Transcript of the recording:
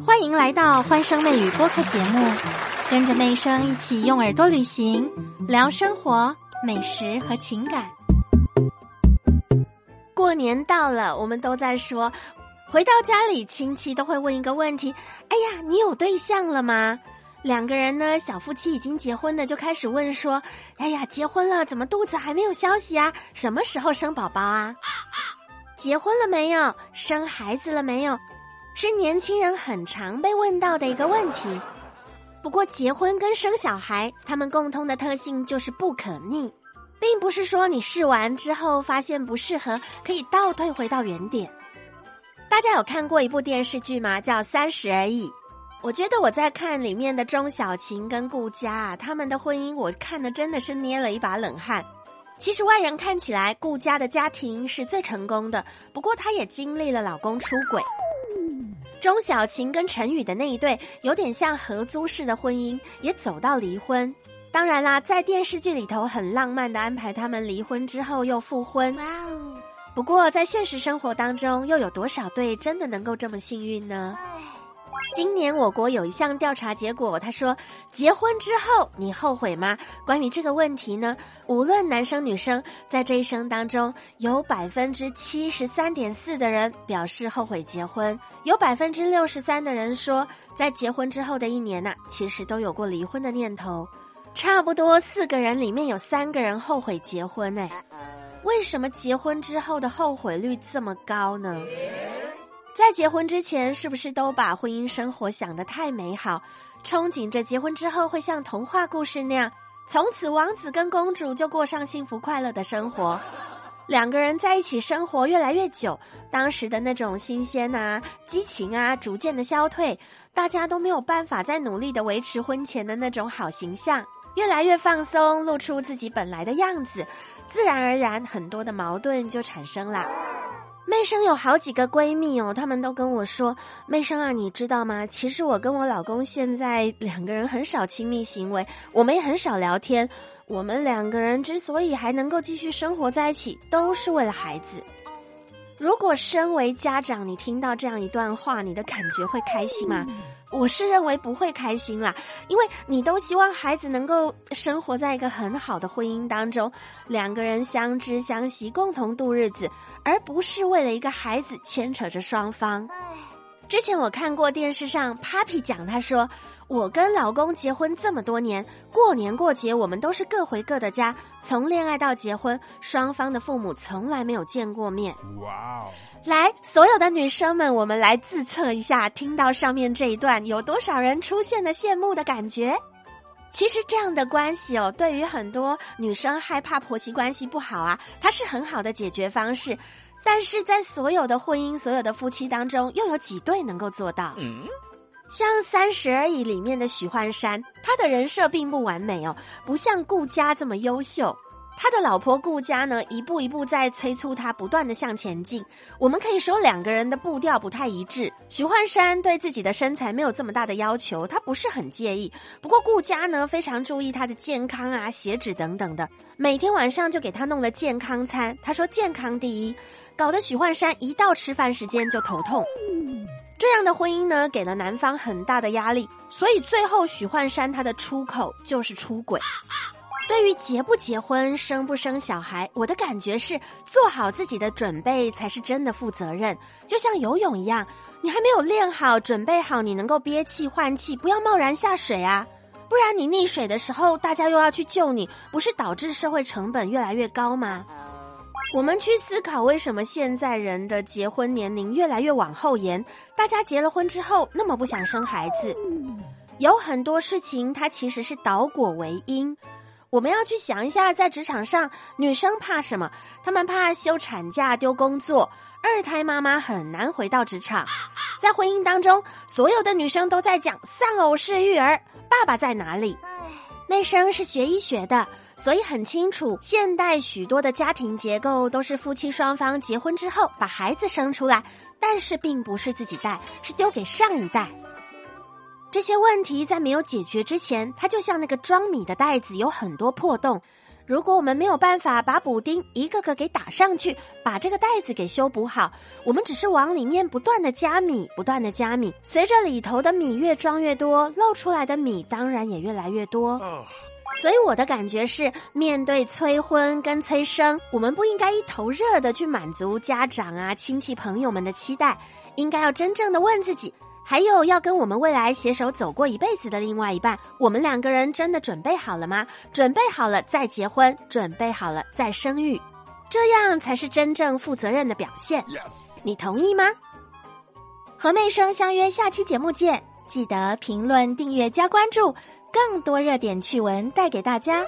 欢迎来到欢声妹语播客节目，跟着妹声一起用耳朵旅行，聊生活、美食和情感。过年到了，我们都在说，回到家里亲戚都会问一个问题：“哎呀，你有对象了吗？”两个人呢，小夫妻已经结婚的就开始问说：“哎呀，结婚了，怎么肚子还没有消息啊？什么时候生宝宝啊？结婚了没有？生孩子了没有？”是年轻人很常被问到的一个问题。不过，结婚跟生小孩，他们共通的特性就是不可逆，并不是说你试完之后发现不适合，可以倒退回到原点。大家有看过一部电视剧吗？叫《三十而已》。我觉得我在看里面的钟小琴跟顾佳啊，他们的婚姻，我看的真的是捏了一把冷汗。其实外人看起来，顾佳的家庭是最成功的，不过她也经历了老公出轨。钟小琴跟陈宇的那一对，有点像合租式的婚姻，也走到离婚。当然啦，在电视剧里头很浪漫的安排他们离婚之后又复婚。哇哦！不过在现实生活当中，又有多少对真的能够这么幸运呢？今年我国有一项调查结果，他说：“结婚之后你后悔吗？”关于这个问题呢，无论男生女生，在这一生当中，有百分之七十三点四的人表示后悔结婚，有百分之六十三的人说，在结婚之后的一年呐，其实都有过离婚的念头。差不多四个人里面有三个人后悔结婚呢。为什么结婚之后的后悔率这么高呢？在结婚之前，是不是都把婚姻生活想得太美好，憧憬着结婚之后会像童话故事那样，从此王子跟公主就过上幸福快乐的生活？两个人在一起生活越来越久，当时的那种新鲜啊、激情啊，逐渐的消退，大家都没有办法再努力的维持婚前的那种好形象，越来越放松，露出自己本来的样子，自然而然很多的矛盾就产生了。妹生有好几个闺蜜哦，她们都跟我说：“妹生啊，你知道吗？其实我跟我老公现在两个人很少亲密行为，我们也很少聊天。我们两个人之所以还能够继续生活在一起，都是为了孩子。如果身为家长，你听到这样一段话，你的感觉会开心吗？”我是认为不会开心啦，因为你都希望孩子能够生活在一个很好的婚姻当中，两个人相知相惜，共同度日子，而不是为了一个孩子牵扯着双方。之前我看过电视上 Papi 讲，他说。我跟老公结婚这么多年，过年过节我们都是各回各的家。从恋爱到结婚，双方的父母从来没有见过面。哇哦！来，所有的女生们，我们来自测一下，听到上面这一段，有多少人出现了羡慕的感觉？其实这样的关系哦，对于很多女生害怕婆媳关系不好啊，它是很好的解决方式。但是在所有的婚姻、所有的夫妻当中，又有几对能够做到？嗯。像《三十而已》里面的许幻山，他的人设并不完美哦，不像顾佳这么优秀。他的老婆顾佳呢，一步一步在催促他不断的向前进。我们可以说两个人的步调不太一致。许幻山对自己的身材没有这么大的要求，他不是很介意。不过顾佳呢，非常注意他的健康啊、血脂等等的，每天晚上就给他弄了健康餐。他说健康第一，搞得许幻山一到吃饭时间就头痛。这样的婚姻呢，给了男方很大的压力，所以最后许幻山他的出口就是出轨。对于结不结婚、生不生小孩，我的感觉是做好自己的准备才是真的负责任。就像游泳一样，你还没有练好、准备好，你能够憋气换气，不要贸然下水啊，不然你溺水的时候，大家又要去救你，不是导致社会成本越来越高吗？我们去思考，为什么现在人的结婚年龄越来越往后延？大家结了婚之后，那么不想生孩子，有很多事情它其实是导果为因。我们要去想一下，在职场上，女生怕什么？她们怕休产假丢工作，二胎妈妈很难回到职场。在婚姻当中，所有的女生都在讲丧偶式育儿，爸爸在哪里？内生是学医学的。所以很清楚，现代许多的家庭结构都是夫妻双方结婚之后把孩子生出来，但是并不是自己带，是丢给上一代。这些问题在没有解决之前，它就像那个装米的袋子，有很多破洞。如果我们没有办法把补丁一个个给打上去，把这个袋子给修补好，我们只是往里面不断的加米，不断的加米，随着里头的米越装越多，漏出来的米当然也越来越多。所以我的感觉是，面对催婚跟催生，我们不应该一头热的去满足家长啊、亲戚朋友们的期待，应该要真正的问自己。还有要跟我们未来携手走过一辈子的另外一半，我们两个人真的准备好了吗？准备好了再结婚，准备好了再生育，这样才是真正负责任的表现。你同意吗？和妹生相约下期节目见，记得评论、订阅、加关注，更多热点趣闻带给大家。